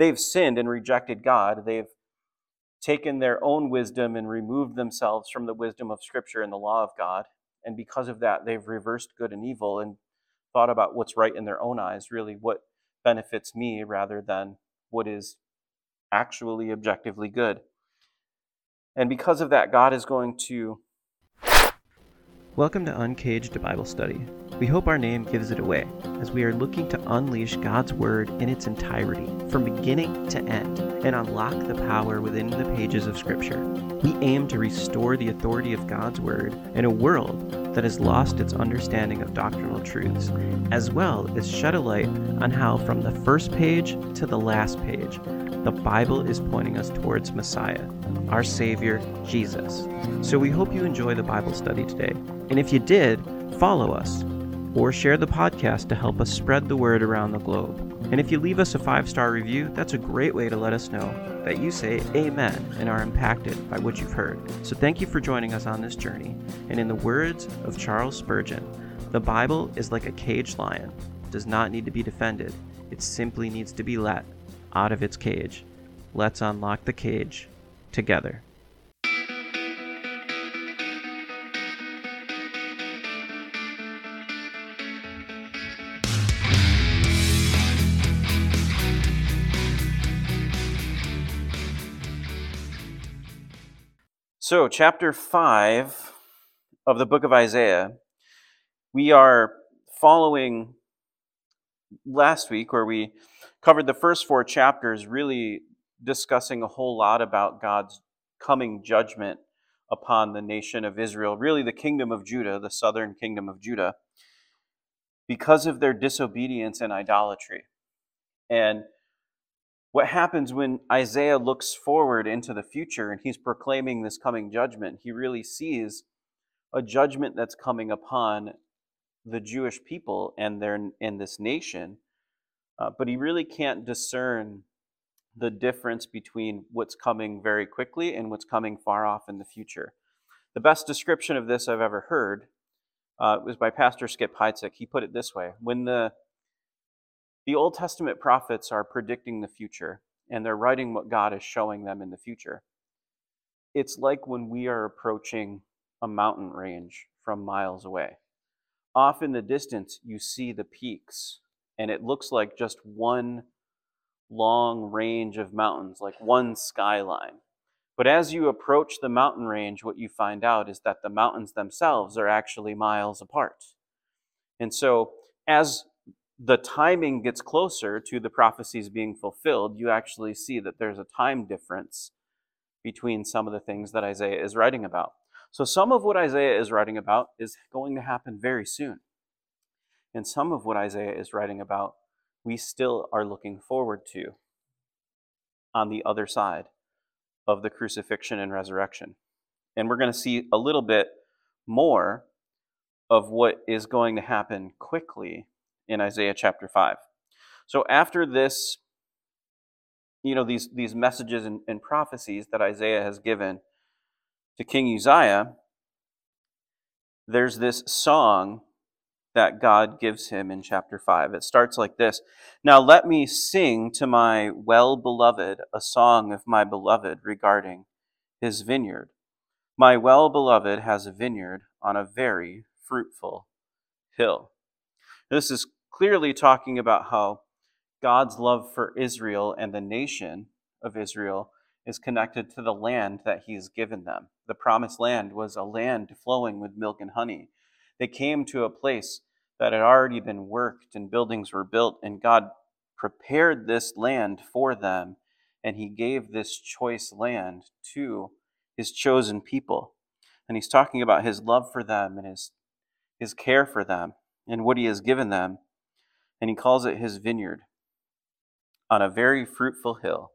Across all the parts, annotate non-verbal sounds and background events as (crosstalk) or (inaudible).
they've sinned and rejected God. They've taken their own wisdom and removed themselves from the wisdom of Scripture and the law of God. And because of that, they've reversed good and evil and thought about what's right in their own eyes, really what benefits me rather than what is actually objectively good. And because of that, God is going to. Welcome to Uncaged Bible Study. We hope our name gives it away, as we are looking to unleash God's Word in its entirety, from beginning to end, and unlock the power within the pages of Scripture. We aim to restore the authority of God's Word in a world that has lost its understanding of doctrinal truths, as well as shed a light on how, from the first page to the last page, the Bible is pointing us towards Messiah, our Savior, Jesus. So we hope you enjoy the Bible study today. And if you did, follow us or share the podcast to help us spread the word around the globe. And if you leave us a five star review, that's a great way to let us know that you say amen and are impacted by what you've heard. So thank you for joining us on this journey. And in the words of Charles Spurgeon, the Bible is like a caged lion, it does not need to be defended, it simply needs to be let out of its cage. Let's unlock the cage together. So, chapter 5 of the book of Isaiah, we are following last week where we covered the first four chapters, really discussing a whole lot about God's coming judgment upon the nation of Israel, really the kingdom of Judah, the southern kingdom of Judah, because of their disobedience and idolatry. And what happens when Isaiah looks forward into the future and he's proclaiming this coming judgment, he really sees a judgment that's coming upon the Jewish people and their and this nation, uh, but he really can't discern the difference between what's coming very quickly and what's coming far off in the future. The best description of this I've ever heard uh, was by Pastor Skip Heitzig. He put it this way: When the the Old Testament prophets are predicting the future, and they're writing what God is showing them in the future. It's like when we are approaching a mountain range from miles away. Off in the distance, you see the peaks, and it looks like just one long range of mountains, like one skyline. But as you approach the mountain range, what you find out is that the mountains themselves are actually miles apart. And so, as the timing gets closer to the prophecies being fulfilled, you actually see that there's a time difference between some of the things that Isaiah is writing about. So, some of what Isaiah is writing about is going to happen very soon. And some of what Isaiah is writing about, we still are looking forward to on the other side of the crucifixion and resurrection. And we're going to see a little bit more of what is going to happen quickly in Isaiah chapter 5. So after this, you know, these, these messages and, and prophecies that Isaiah has given to King Uzziah, there's this song that God gives him in chapter 5. It starts like this Now let me sing to my well beloved a song of my beloved regarding his vineyard. My well beloved has a vineyard on a very fruitful hill. This is clearly talking about how God's love for Israel and the nation of Israel is connected to the land that he's given them. The promised land was a land flowing with milk and honey. They came to a place that had already been worked and buildings were built, and God prepared this land for them, and he gave this choice land to his chosen people. And he's talking about his love for them and his, his care for them and what he has given them and he calls it his vineyard on a very fruitful hill.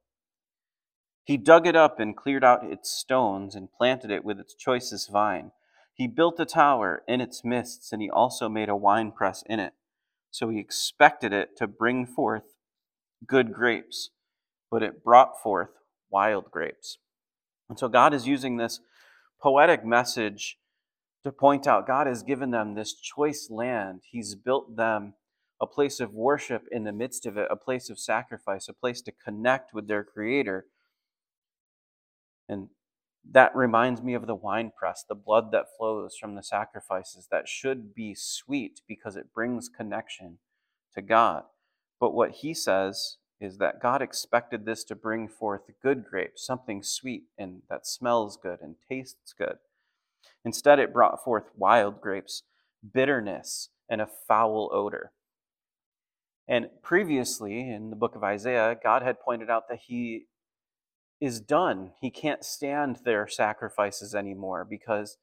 He dug it up and cleared out its stones and planted it with its choicest vine. He built a tower in its midst, and he also made a winepress in it. So he expected it to bring forth good grapes, but it brought forth wild grapes. And so God is using this poetic message to point out God has given them this choice land. He's built them a place of worship in the midst of it, a place of sacrifice, a place to connect with their Creator. And that reminds me of the winepress, the blood that flows from the sacrifices that should be sweet because it brings connection to God. But what he says is that God expected this to bring forth good grapes, something sweet and that smells good and tastes good. Instead, it brought forth wild grapes, bitterness, and a foul odor. And previously in the book of Isaiah, God had pointed out that he is done. He can't stand their sacrifices anymore because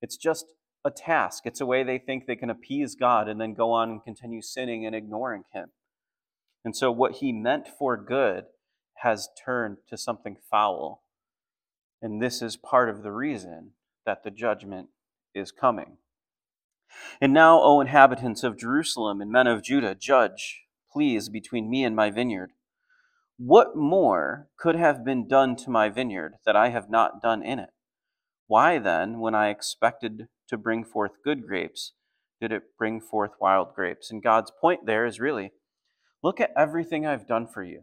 it's just a task. It's a way they think they can appease God and then go on and continue sinning and ignoring Him. And so, what He meant for good has turned to something foul. And this is part of the reason that the judgment is coming. And now, O inhabitants of Jerusalem and men of Judah, judge, please, between me and my vineyard. What more could have been done to my vineyard that I have not done in it? Why then, when I expected to bring forth good grapes, did it bring forth wild grapes? And God's point there is really look at everything I've done for you.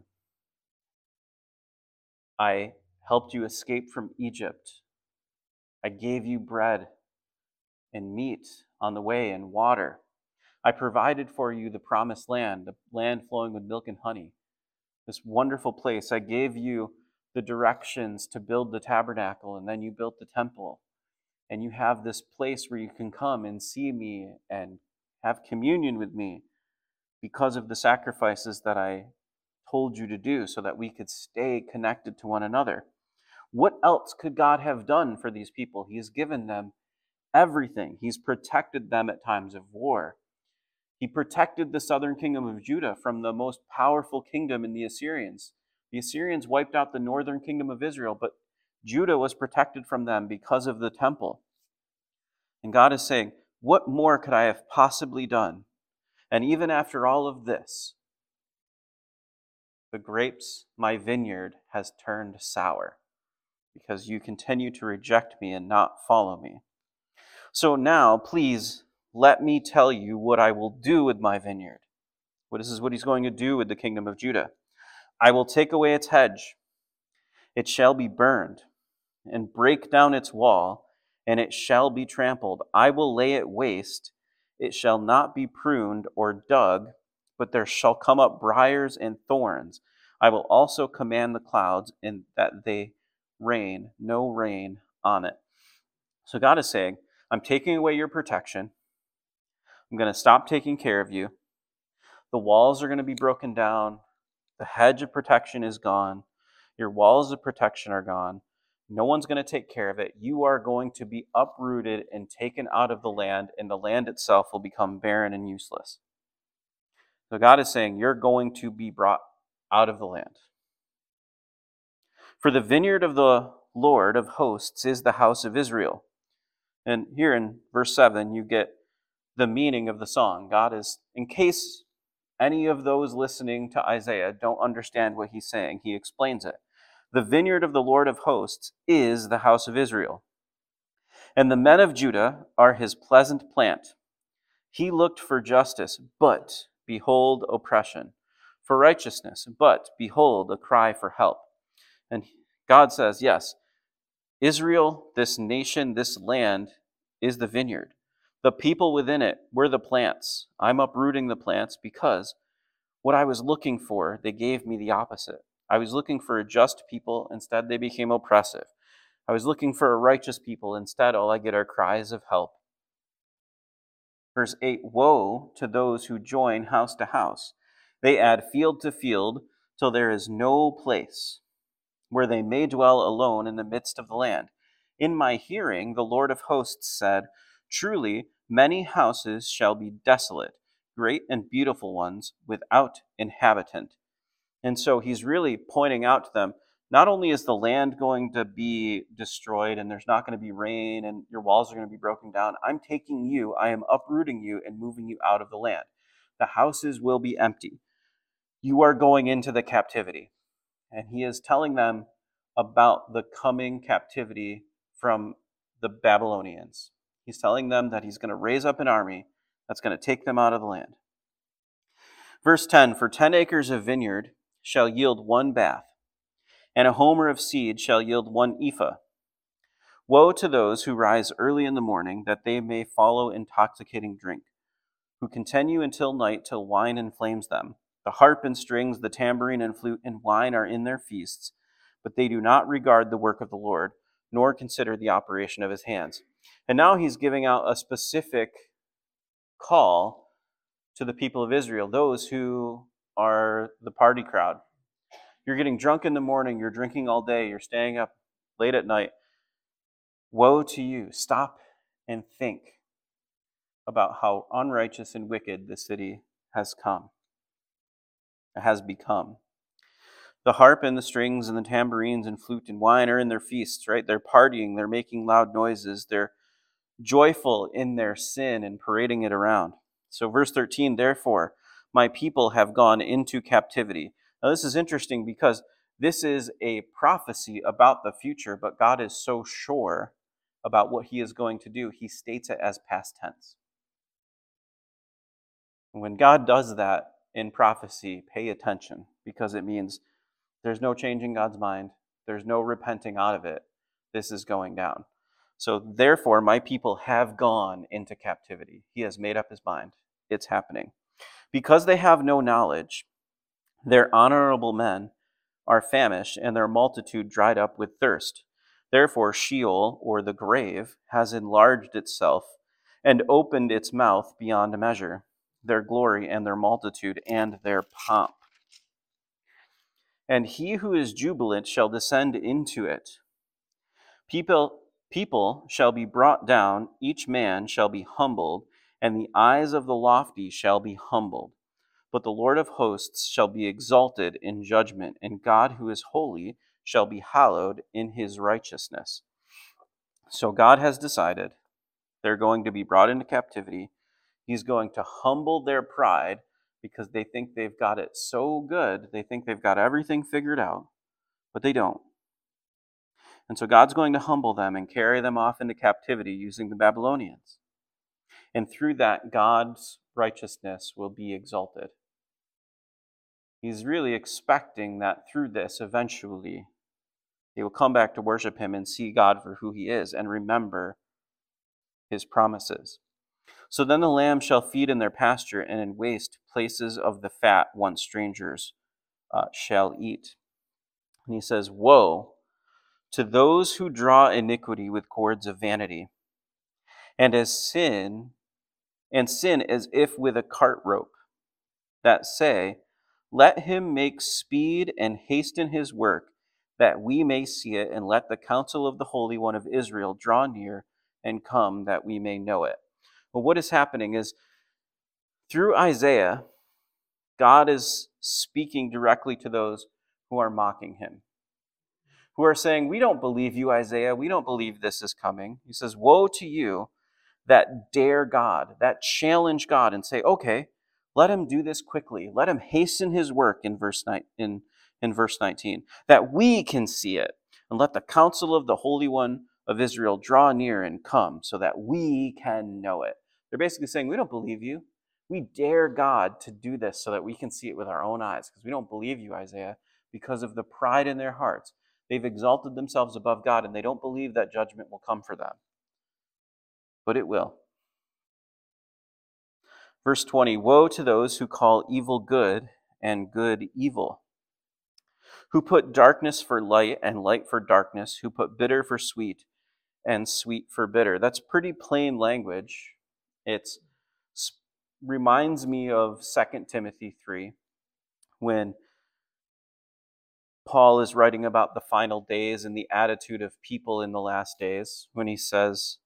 I helped you escape from Egypt. I gave you bread and meat on the way and water. I provided for you the promised land, the land flowing with milk and honey this wonderful place. I gave you the directions to build the tabernacle, and then you built the temple. And you have this place where you can come and see me and have communion with me because of the sacrifices that I told you to do so that we could stay connected to one another. What else could God have done for these people? He has given them everything, He's protected them at times of war. He protected the southern kingdom of Judah from the most powerful kingdom in the Assyrians. The Assyrians wiped out the northern kingdom of Israel, but Judah was protected from them because of the temple. And God is saying, What more could I have possibly done? And even after all of this, the grapes, my vineyard, has turned sour because you continue to reject me and not follow me. So now, please let me tell you what I will do with my vineyard. Well, this is what he's going to do with the kingdom of Judah. I will take away its hedge, it shall be burned, and break down its wall, and it shall be trampled. I will lay it waste, it shall not be pruned or dug, but there shall come up briers and thorns. I will also command the clouds, and that they rain no rain on it. So God is saying, I'm taking away your protection. I'm going to stop taking care of you. The walls are going to be broken down. The hedge of protection is gone. Your walls of protection are gone. No one's going to take care of it. You are going to be uprooted and taken out of the land, and the land itself will become barren and useless. So God is saying, You're going to be brought out of the land. For the vineyard of the Lord of hosts is the house of Israel. And here in verse 7, you get the meaning of the song. God is, in case any of those listening to Isaiah don't understand what he's saying, he explains it. The vineyard of the Lord of hosts is the house of Israel. And the men of Judah are his pleasant plant. He looked for justice, but behold oppression, for righteousness, but behold a cry for help. And God says, Yes, Israel, this nation, this land, is the vineyard. The people within it were the plants. I'm uprooting the plants because what I was looking for, they gave me the opposite. I was looking for a just people, instead, they became oppressive. I was looking for a righteous people, instead, all I get are cries of help. Verse 8 Woe to those who join house to house. They add field to field till there is no place where they may dwell alone in the midst of the land. In my hearing, the Lord of hosts said, Truly, Many houses shall be desolate, great and beautiful ones, without inhabitant. And so he's really pointing out to them not only is the land going to be destroyed and there's not going to be rain and your walls are going to be broken down, I'm taking you, I am uprooting you and moving you out of the land. The houses will be empty. You are going into the captivity. And he is telling them about the coming captivity from the Babylonians. He's telling them that he's going to raise up an army that's going to take them out of the land. Verse 10 For ten acres of vineyard shall yield one bath, and a homer of seed shall yield one ephah. Woe to those who rise early in the morning, that they may follow intoxicating drink, who continue until night till wine inflames them. The harp and strings, the tambourine and flute and wine are in their feasts, but they do not regard the work of the Lord, nor consider the operation of his hands. And now he's giving out a specific call to the people of Israel, those who are the party crowd. You're getting drunk in the morning, you're drinking all day, you're staying up late at night. Woe to you. Stop and think about how unrighteous and wicked the city has come, has become. The harp and the strings and the tambourines and flute and wine are in their feasts, right? They're partying, they're making loud noises, they're joyful in their sin and parading it around. So, verse 13, therefore, my people have gone into captivity. Now, this is interesting because this is a prophecy about the future, but God is so sure about what he is going to do, he states it as past tense. When God does that in prophecy, pay attention because it means there's no changing God's mind, there's no repenting out of it. This is going down. So, therefore, my people have gone into captivity. He has made up his mind. It's happening. Because they have no knowledge, their honorable men are famished, and their multitude dried up with thirst. Therefore, Sheol, or the grave, has enlarged itself and opened its mouth beyond measure, their glory and their multitude and their pomp. And he who is jubilant shall descend into it. People People shall be brought down, each man shall be humbled, and the eyes of the lofty shall be humbled. But the Lord of hosts shall be exalted in judgment, and God who is holy shall be hallowed in his righteousness. So God has decided they're going to be brought into captivity. He's going to humble their pride because they think they've got it so good. They think they've got everything figured out, but they don't. And so God's going to humble them and carry them off into captivity using the Babylonians. And through that, God's righteousness will be exalted. He's really expecting that through this, eventually, they will come back to worship Him and see God for who He is and remember His promises. So then the lamb shall feed in their pasture, and in waste places of the fat once strangers uh, shall eat. And he says, Woe to those who draw iniquity with cords of vanity, and as sin, and sin as if with a cart rope, that say, Let him make speed and hasten his work, that we may see it, and let the counsel of the Holy One of Israel draw near and come, that we may know it. Well, what is happening is through Isaiah, God is speaking directly to those who are mocking him who are saying, We don't believe you, Isaiah. We don't believe this is coming. He says, Woe to you that dare God, that challenge God and say, Okay, let him do this quickly. Let him hasten his work in verse, in, in verse 19, that we can see it. And let the counsel of the Holy One of Israel draw near and come so that we can know it. They're basically saying, We don't believe you. We dare God to do this so that we can see it with our own eyes because we don't believe you, Isaiah, because of the pride in their hearts. They've exalted themselves above God and they don't believe that judgment will come for them. But it will. Verse 20 Woe to those who call evil good and good evil, who put darkness for light and light for darkness, who put bitter for sweet and sweet for bitter. That's pretty plain language. It reminds me of 2 Timothy 3 when Paul is writing about the final days and the attitude of people in the last days when he says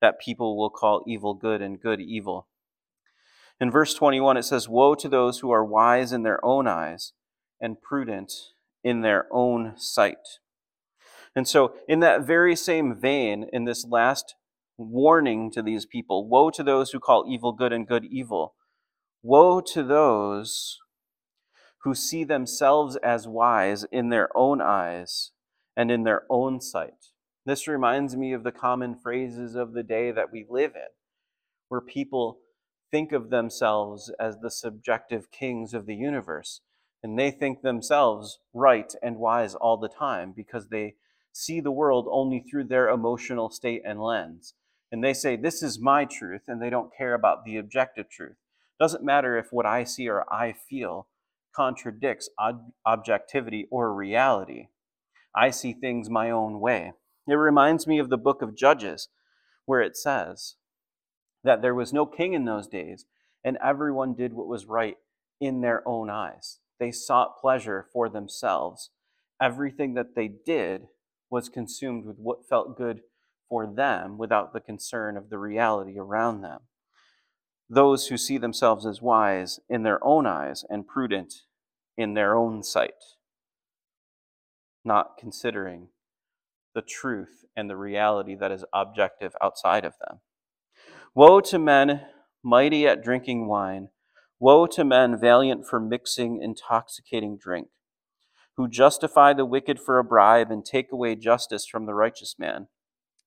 that people will call evil good and good evil. In verse 21, it says, Woe to those who are wise in their own eyes and prudent in their own sight. And so, in that very same vein, in this last warning to these people, woe to those who call evil good and good evil. Woe to those who see themselves as wise in their own eyes and in their own sight. This reminds me of the common phrases of the day that we live in, where people think of themselves as the subjective kings of the universe. And they think themselves right and wise all the time because they see the world only through their emotional state and lens. And they say, This is my truth, and they don't care about the objective truth. Doesn't matter if what I see or I feel contradicts ob- objectivity or reality. I see things my own way. It reminds me of the book of Judges, where it says that there was no king in those days, and everyone did what was right in their own eyes. They sought pleasure for themselves. Everything that they did was consumed with what felt good for them without the concern of the reality around them. Those who see themselves as wise in their own eyes and prudent in their own sight, not considering the truth and the reality that is objective outside of them. Woe to men mighty at drinking wine! Woe to men valiant for mixing intoxicating drink, who justify the wicked for a bribe and take away justice from the righteous man.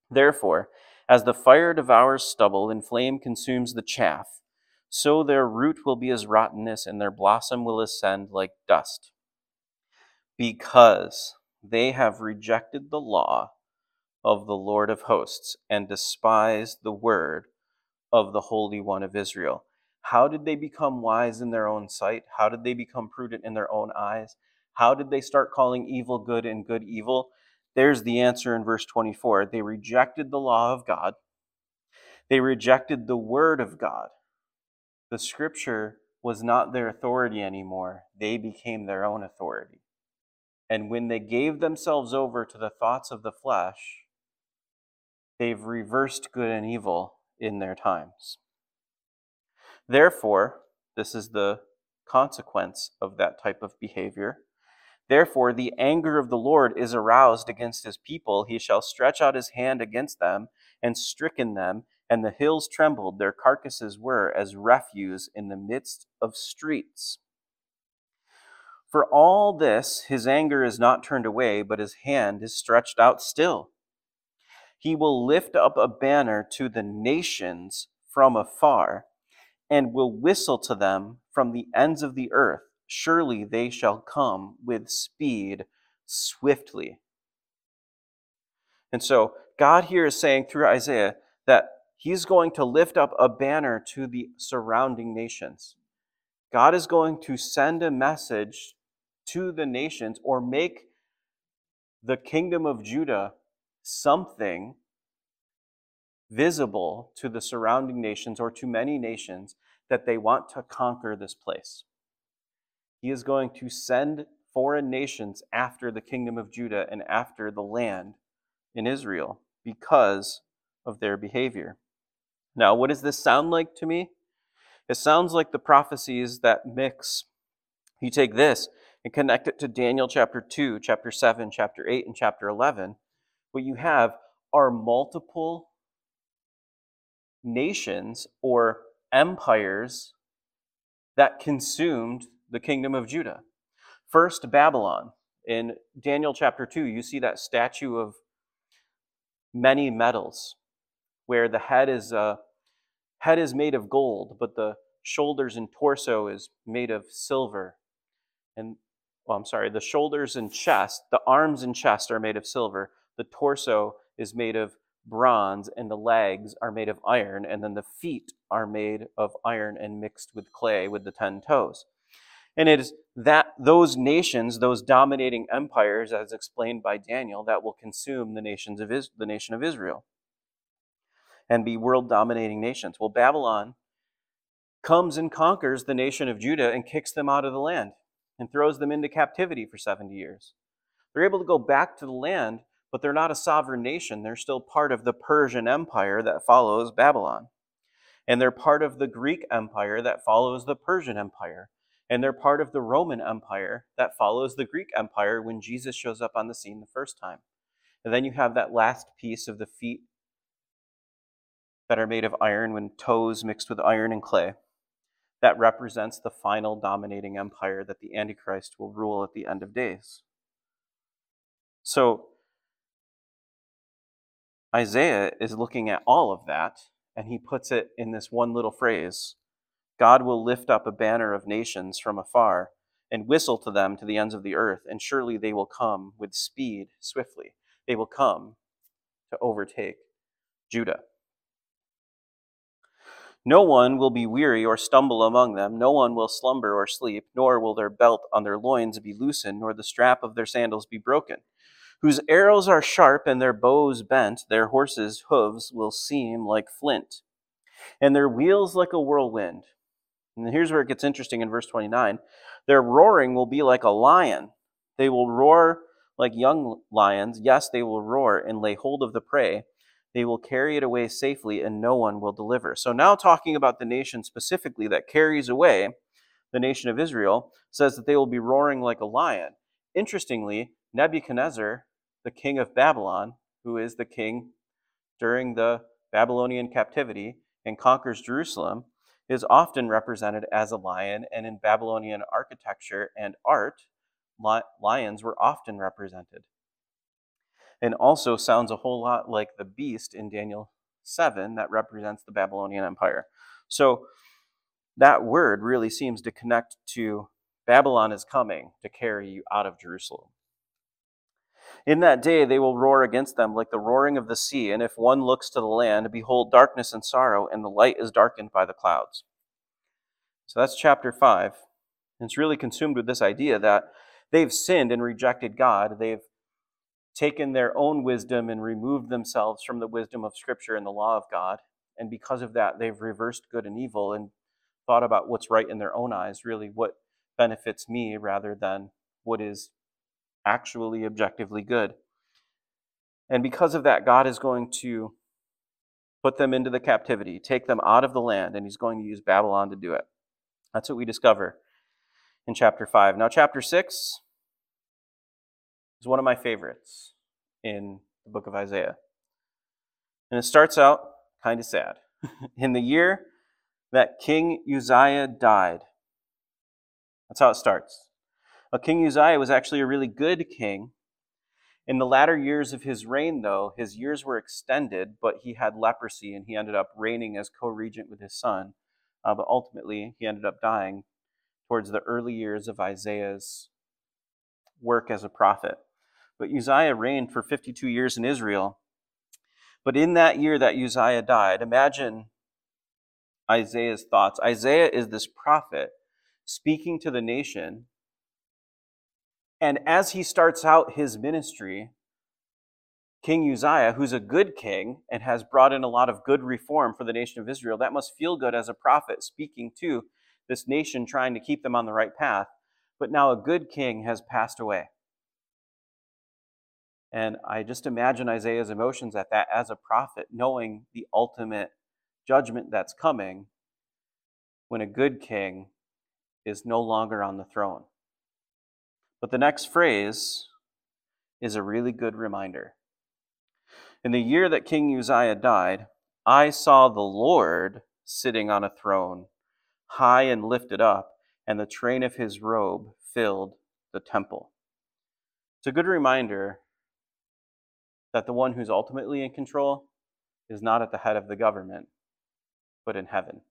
Therefore, as the fire devours stubble and flame consumes the chaff, so their root will be as rottenness and their blossom will ascend like dust. Because they have rejected the law of the Lord of hosts and despised the word of the Holy One of Israel. How did they become wise in their own sight? How did they become prudent in their own eyes? How did they start calling evil good and good evil? There's the answer in verse 24. They rejected the law of God, they rejected the word of God. The scripture was not their authority anymore, they became their own authority. And when they gave themselves over to the thoughts of the flesh, they've reversed good and evil in their times. Therefore, this is the consequence of that type of behavior. Therefore, the anger of the Lord is aroused against his people. He shall stretch out his hand against them and stricken them, and the hills trembled. Their carcasses were as refuse in the midst of streets. For all this, his anger is not turned away, but his hand is stretched out still. He will lift up a banner to the nations from afar and will whistle to them from the ends of the earth. Surely they shall come with speed swiftly. And so, God here is saying through Isaiah that he's going to lift up a banner to the surrounding nations. God is going to send a message to the nations or make the kingdom of Judah something visible to the surrounding nations or to many nations that they want to conquer this place. He is going to send foreign nations after the kingdom of Judah and after the land in Israel because of their behavior. Now, what does this sound like to me? It sounds like the prophecies that mix. You take this and connect it to Daniel chapter 2, chapter 7, chapter 8, and chapter 11. What you have are multiple nations or empires that consumed the kingdom of Judah. First, Babylon. In Daniel chapter 2, you see that statue of many metals, where the head is, uh, head is made of gold, but the shoulders and torso is made of silver. And, well, I'm sorry, the shoulders and chest, the arms and chest are made of silver. The torso is made of bronze, and the legs are made of iron, and then the feet are made of iron and mixed with clay with the ten toes. And it is that those nations, those dominating empires, as explained by Daniel, that will consume the nations of Is- the nation of Israel and be world dominating nations. Well, Babylon comes and conquers the nation of Judah and kicks them out of the land and throws them into captivity for 70 years. They're able to go back to the land, but they're not a sovereign nation. They're still part of the Persian Empire that follows Babylon. And they're part of the Greek Empire that follows the Persian Empire. And they're part of the Roman Empire that follows the Greek Empire when Jesus shows up on the scene the first time. And then you have that last piece of the feet that are made of iron when toes mixed with iron and clay. That represents the final dominating empire that the Antichrist will rule at the end of days. So, Isaiah is looking at all of that, and he puts it in this one little phrase God will lift up a banner of nations from afar and whistle to them to the ends of the earth, and surely they will come with speed swiftly. They will come to overtake Judah. No one will be weary or stumble among them. No one will slumber or sleep, nor will their belt on their loins be loosened, nor the strap of their sandals be broken. Whose arrows are sharp and their bows bent, their horses' hooves will seem like flint, and their wheels like a whirlwind. And here's where it gets interesting in verse 29. Their roaring will be like a lion. They will roar like young lions. Yes, they will roar and lay hold of the prey. They will carry it away safely, and no one will deliver. So, now talking about the nation specifically that carries away the nation of Israel, says that they will be roaring like a lion. Interestingly, Nebuchadnezzar, the king of Babylon, who is the king during the Babylonian captivity and conquers Jerusalem, is often represented as a lion, and in Babylonian architecture and art, lions were often represented. And also sounds a whole lot like the beast in Daniel 7 that represents the Babylonian Empire. So that word really seems to connect to Babylon is coming to carry you out of Jerusalem. In that day they will roar against them like the roaring of the sea, and if one looks to the land, behold, darkness and sorrow, and the light is darkened by the clouds. So that's chapter 5. And it's really consumed with this idea that they've sinned and rejected God. They've taken their own wisdom and removed themselves from the wisdom of Scripture and the law of God. And because of that, they've reversed good and evil and thought about what's right in their own eyes, really what benefits me rather than what is actually objectively good. And because of that, God is going to put them into the captivity, take them out of the land, and He's going to use Babylon to do it. That's what we discover in chapter 5. Now, chapter 6 is one of my favorites in the book of Isaiah. And it starts out kind of sad. (laughs) in the year that King Uzziah died, that's how it starts. Well, King Uzziah was actually a really good king. In the latter years of his reign, though, his years were extended, but he had leprosy and he ended up reigning as co regent with his son. Uh, but ultimately, he ended up dying towards the early years of Isaiah's work as a prophet. But Uzziah reigned for 52 years in Israel. But in that year that Uzziah died, imagine Isaiah's thoughts. Isaiah is this prophet speaking to the nation and as he starts out his ministry, King Uzziah, who's a good king and has brought in a lot of good reform for the nation of Israel, that must feel good as a prophet speaking to this nation, trying to keep them on the right path. But now a good king has passed away. And I just imagine Isaiah's emotions at that as a prophet, knowing the ultimate judgment that's coming when a good king is no longer on the throne. But the next phrase is a really good reminder. In the year that King Uzziah died, I saw the Lord sitting on a throne, high and lifted up, and the train of his robe filled the temple. It's a good reminder that the one who's ultimately in control is not at the head of the government, but in heaven.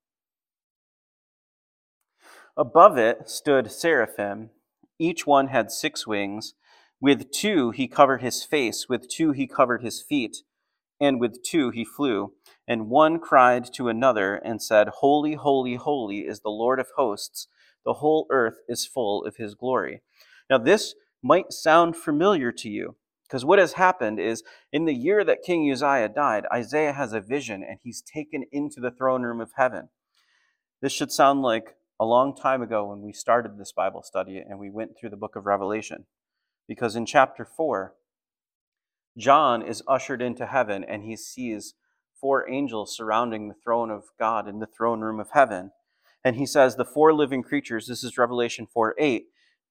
Above it stood seraphim each one had six wings. With two he covered his face, with two he covered his feet, and with two he flew. And one cried to another and said, Holy, holy, holy is the Lord of hosts. The whole earth is full of his glory. Now, this might sound familiar to you, because what has happened is in the year that King Uzziah died, Isaiah has a vision and he's taken into the throne room of heaven. This should sound like a long time ago when we started this Bible study and we went through the book of Revelation. Because in chapter 4, John is ushered into heaven and he sees four angels surrounding the throne of God in the throne room of heaven. And he says, The four living creatures, this is Revelation 4 8,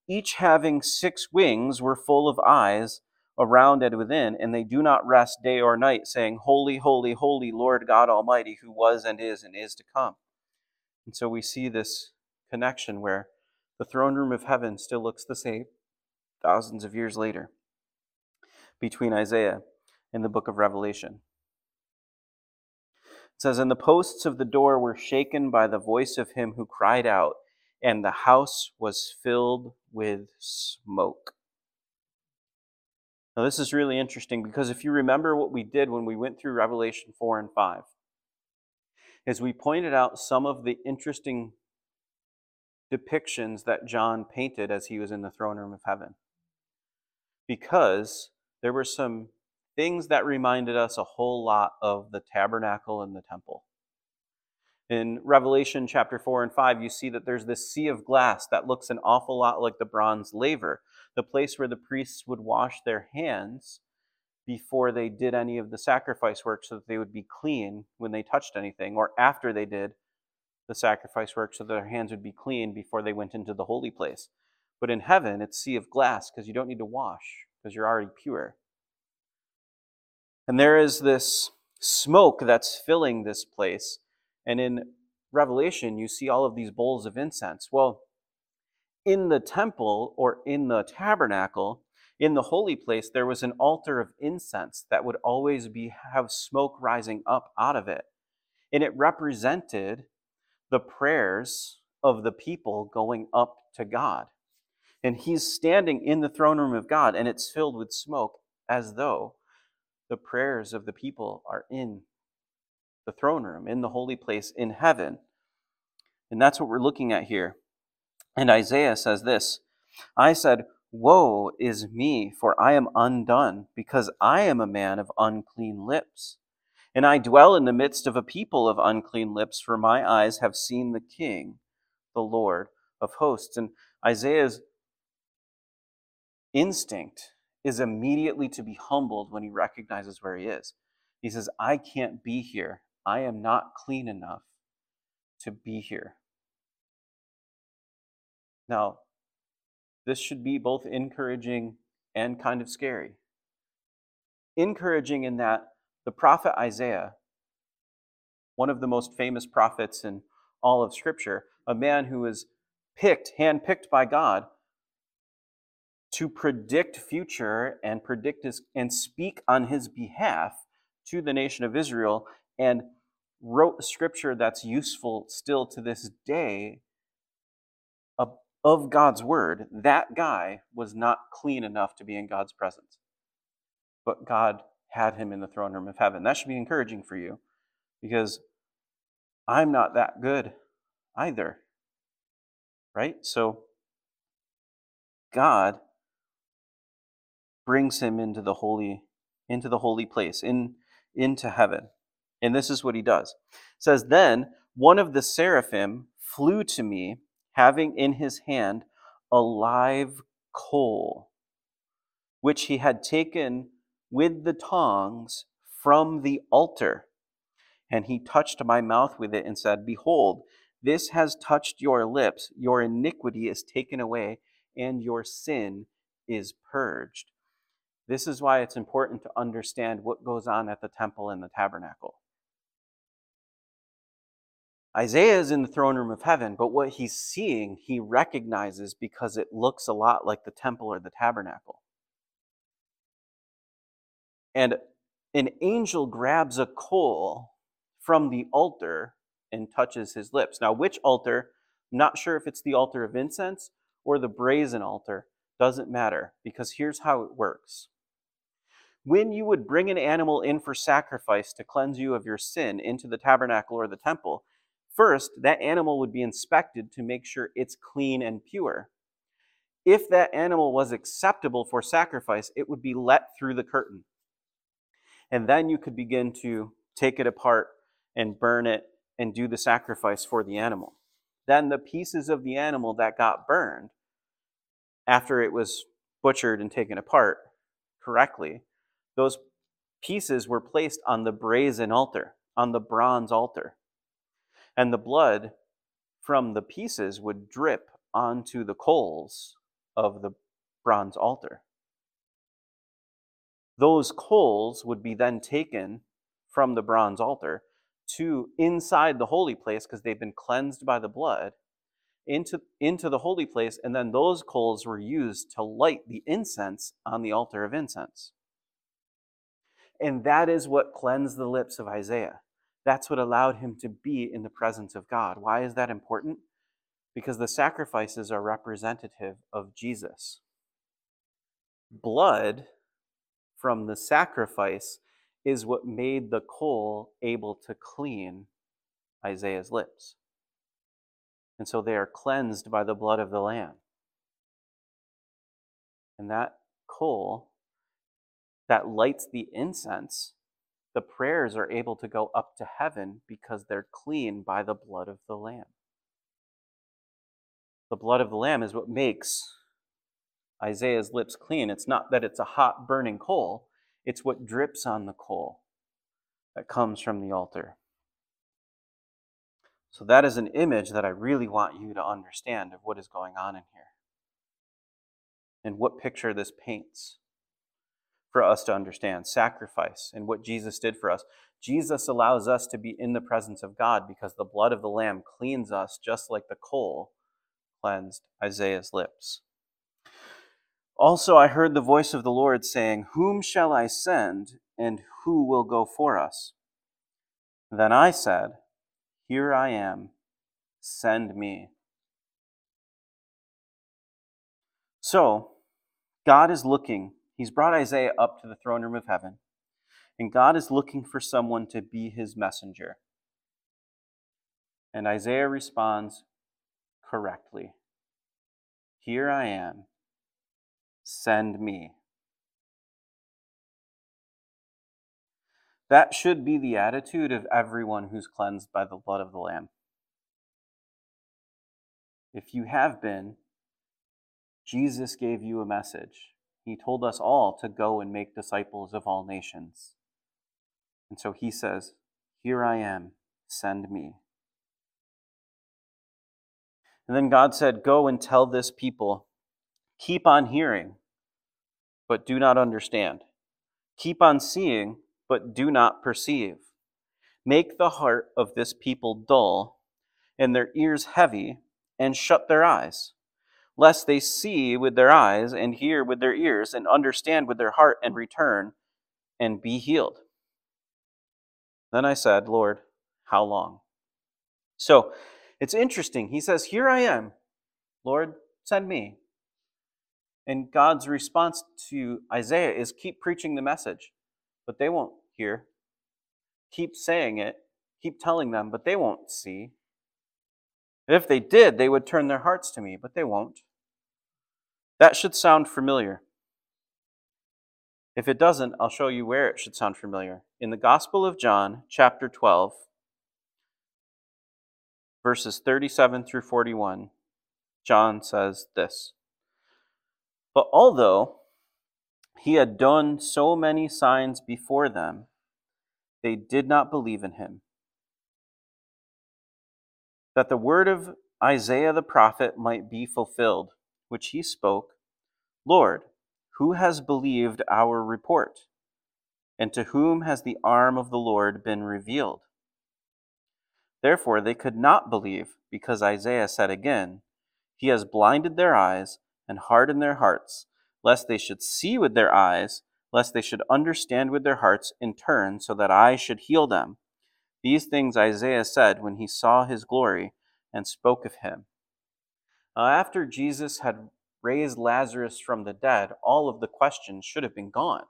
each having six wings, were full of eyes around and within, and they do not rest day or night, saying, Holy, holy, holy, Lord God Almighty, who was and is and is to come. And so we see this connection where the throne room of heaven still looks the same thousands of years later between Isaiah and the book of Revelation. It says, And the posts of the door were shaken by the voice of him who cried out, and the house was filled with smoke. Now, this is really interesting because if you remember what we did when we went through Revelation 4 and 5, is we pointed out some of the interesting depictions that John painted as he was in the throne room of heaven. Because there were some things that reminded us a whole lot of the tabernacle and the temple. In Revelation chapter 4 and 5, you see that there's this sea of glass that looks an awful lot like the bronze laver, the place where the priests would wash their hands before they did any of the sacrifice work so that they would be clean when they touched anything, or after they did the sacrifice work so that their hands would be clean before they went into the holy place. But in heaven, it's sea of glass because you don't need to wash because you're already pure. And there is this smoke that's filling this place. And in Revelation, you see all of these bowls of incense. Well, in the temple or in the tabernacle, in the holy place, there was an altar of incense that would always be have smoke rising up out of it. And it represented the prayers of the people going up to God. And he's standing in the throne room of God, and it's filled with smoke as though the prayers of the people are in the throne room, in the holy place in heaven. And that's what we're looking at here. And Isaiah says this I said, Woe is me, for I am undone, because I am a man of unclean lips. And I dwell in the midst of a people of unclean lips, for my eyes have seen the King, the Lord of hosts. And Isaiah's instinct is immediately to be humbled when he recognizes where he is. He says, I can't be here. I am not clean enough to be here. Now, this should be both encouraging and kind of scary. Encouraging in that the prophet Isaiah, one of the most famous prophets in all of Scripture, a man who was picked, handpicked by God to predict future and predict his, and speak on his behalf to the nation of Israel and wrote scripture that's useful still to this day of, of God's word, that guy was not clean enough to be in God's presence. But God had him in the throne room of heaven. That should be encouraging for you because I'm not that good either. Right? So God brings him into the holy into the holy place in into heaven and this is what he does it says then one of the seraphim flew to me having in his hand a live coal which he had taken with the tongs from the altar and he touched my mouth with it and said behold this has touched your lips your iniquity is taken away and your sin is purged this is why it's important to understand what goes on at the temple and the tabernacle. Isaiah is in the throne room of heaven, but what he's seeing, he recognizes because it looks a lot like the temple or the tabernacle. And an angel grabs a coal from the altar and touches his lips. Now, which altar? I'm not sure if it's the altar of incense or the brazen altar. Doesn't matter because here's how it works when you would bring an animal in for sacrifice to cleanse you of your sin into the tabernacle or the temple, first, that animal would be inspected to make sure it's clean and pure. If that animal was acceptable for sacrifice, it would be let through the curtain. And then you could begin to take it apart and burn it and do the sacrifice for the animal. Then the pieces of the animal that got burned after it was butchered and taken apart correctly those pieces were placed on the brazen altar, on the bronze altar. And the blood from the pieces would drip onto the coals of the bronze altar. Those coals would be then taken from the bronze altar to inside the holy place because they've been cleansed by the blood into, into the holy place, and then those coals were used to light the incense on the altar of incense. And that is what cleansed the lips of Isaiah. That's what allowed him to be in the presence of God. Why is that important? Because the sacrifices are representative of Jesus. Blood from the sacrifice is what made the coal able to clean Isaiah's lips. And so they are cleansed by the blood of the Lamb. And that coal that lights the incense, the prayers are able to go up to heaven because they're clean by the blood of the Lamb. The blood of the Lamb is what makes Isaiah's lips clean. It's not that it's a hot burning coal, it's what drips on the coal that comes from the altar. So, that is an image that I really want you to understand of what is going on in here and what picture this paints for us to understand sacrifice and what Jesus did for us. Jesus allows us to be in the presence of God because the blood of the Lamb cleans us just like the coal cleansed Isaiah's lips. Also, I heard the voice of the Lord saying, Whom shall I send, and who will go for us? Then I said, Here I am, send me. So, God is looking. He's brought Isaiah up to the throne room of heaven, and God is looking for someone to be his messenger. And Isaiah responds correctly Here I am Send me. That should be the attitude of everyone who's cleansed by the blood of the Lamb. If you have been, Jesus gave you a message. He told us all to go and make disciples of all nations. And so he says, Here I am, send me. And then God said, Go and tell this people Keep on hearing, but do not understand. Keep on seeing, but do not perceive. Make the heart of this people dull, and their ears heavy, and shut their eyes, lest they see with their eyes, and hear with their ears, and understand with their heart, and return, and be healed. Then I said, Lord, how long? So it's interesting. He says, Here I am. Lord, send me. And God's response to Isaiah is keep preaching the message, but they won't hear. Keep saying it, keep telling them, but they won't see. If they did, they would turn their hearts to me, but they won't. That should sound familiar. If it doesn't, I'll show you where it should sound familiar. In the Gospel of John, chapter 12, verses 37 through 41, John says this. But although he had done so many signs before them, they did not believe in him. That the word of Isaiah the prophet might be fulfilled, which he spoke Lord, who has believed our report? And to whom has the arm of the Lord been revealed? Therefore they could not believe, because Isaiah said again, He has blinded their eyes and harden their hearts, lest they should see with their eyes, lest they should understand with their hearts in turn, so that I should heal them. These things Isaiah said when he saw his glory and spoke of him. After Jesus had raised Lazarus from the dead, all of the questions should have been gone.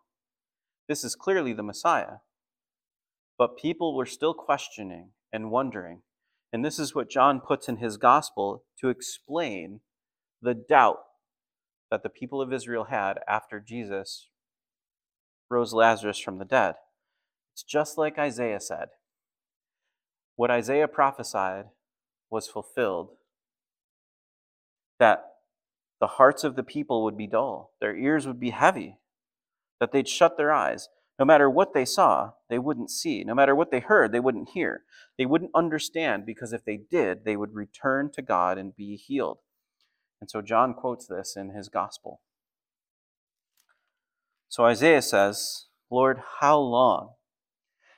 This is clearly the Messiah. But people were still questioning and wondering. And this is what John puts in his gospel to explain the doubt that the people of Israel had after Jesus rose Lazarus from the dead. It's just like Isaiah said. What Isaiah prophesied was fulfilled that the hearts of the people would be dull, their ears would be heavy, that they'd shut their eyes. No matter what they saw, they wouldn't see. No matter what they heard, they wouldn't hear. They wouldn't understand because if they did, they would return to God and be healed. And so John quotes this in his gospel. So Isaiah says, Lord, how long?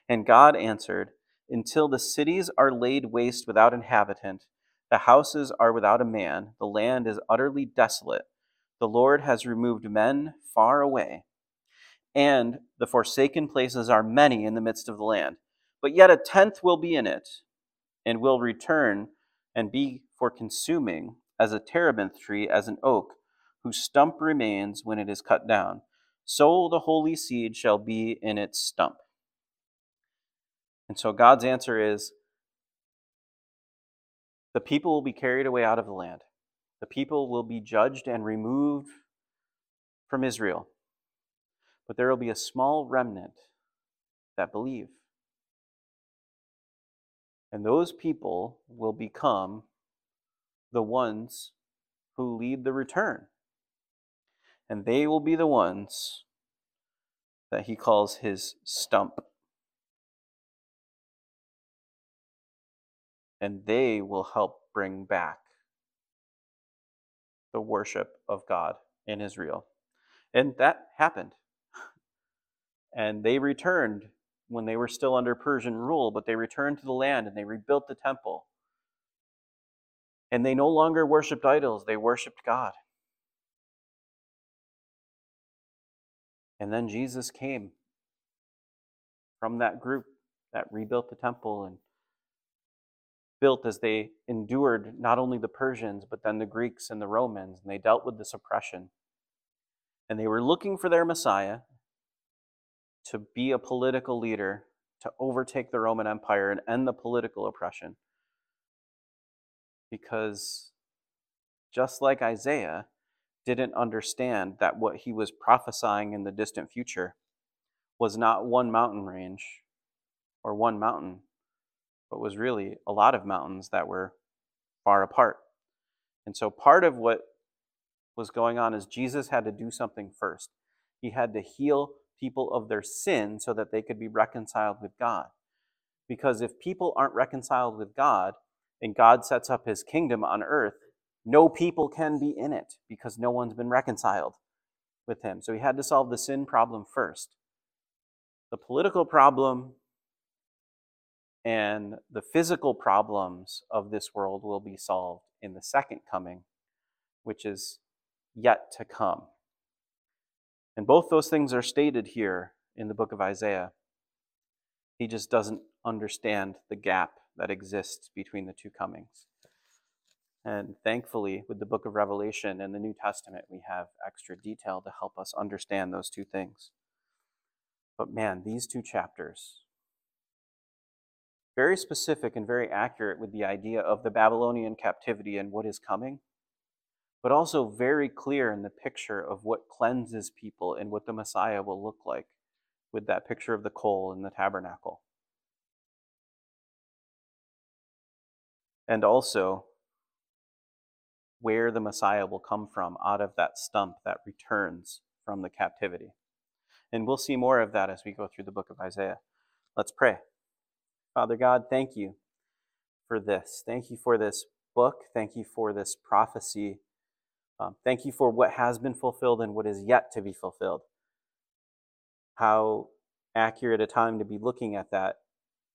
And God answered, Until the cities are laid waste without inhabitant, the houses are without a man, the land is utterly desolate. The Lord has removed men far away, and the forsaken places are many in the midst of the land. but yet a tenth will be in it, and will return and be for consuming as a terebinth tree, as an oak, whose stump remains when it is cut down. So the holy seed shall be in its stump. And so God's answer is the people will be carried away out of the land. The people will be judged and removed from Israel. But there will be a small remnant that believe. And those people will become the ones who lead the return. And they will be the ones that he calls his stump. And they will help bring back the worship of God in Israel. And that happened. And they returned when they were still under Persian rule, but they returned to the land and they rebuilt the temple. And they no longer worshiped idols, they worshiped God. And then Jesus came from that group that rebuilt the temple and built as they endured not only the Persians, but then the Greeks and the Romans, and they dealt with this oppression. And they were looking for their Messiah to be a political leader, to overtake the Roman Empire and end the political oppression. Because just like Isaiah didn't understand that what he was prophesying in the distant future was not one mountain range or one mountain, but was really a lot of mountains that were far apart. And so part of what was going on is Jesus had to do something first. He had to heal people of their sin so that they could be reconciled with God. Because if people aren't reconciled with God and God sets up his kingdom on earth, no people can be in it because no one's been reconciled with him. So he had to solve the sin problem first. The political problem and the physical problems of this world will be solved in the second coming, which is yet to come. And both those things are stated here in the book of Isaiah. He just doesn't understand the gap that exists between the two comings. And thankfully, with the book of Revelation and the New Testament, we have extra detail to help us understand those two things. But man, these two chapters, very specific and very accurate with the idea of the Babylonian captivity and what is coming, but also very clear in the picture of what cleanses people and what the Messiah will look like with that picture of the coal in the tabernacle. And also where the Messiah will come from out of that stump that returns from the captivity. And we'll see more of that as we go through the book of Isaiah. Let's pray. Father God, thank you for this. Thank you for this book. Thank you for this prophecy. Um, thank you for what has been fulfilled and what is yet to be fulfilled. How accurate a time to be looking at that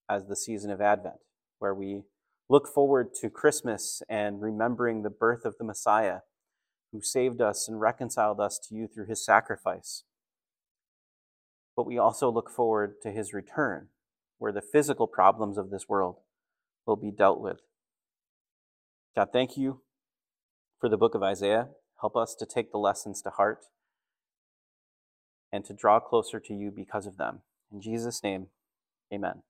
as the season of Advent, where we look forward to Christmas and remembering the birth of the Messiah who saved us and reconciled us to you through his sacrifice. But we also look forward to his return where the physical problems of this world will be dealt with. God, thank you for the book of Isaiah. Help us to take the lessons to heart and to draw closer to you because of them. In Jesus' name, amen.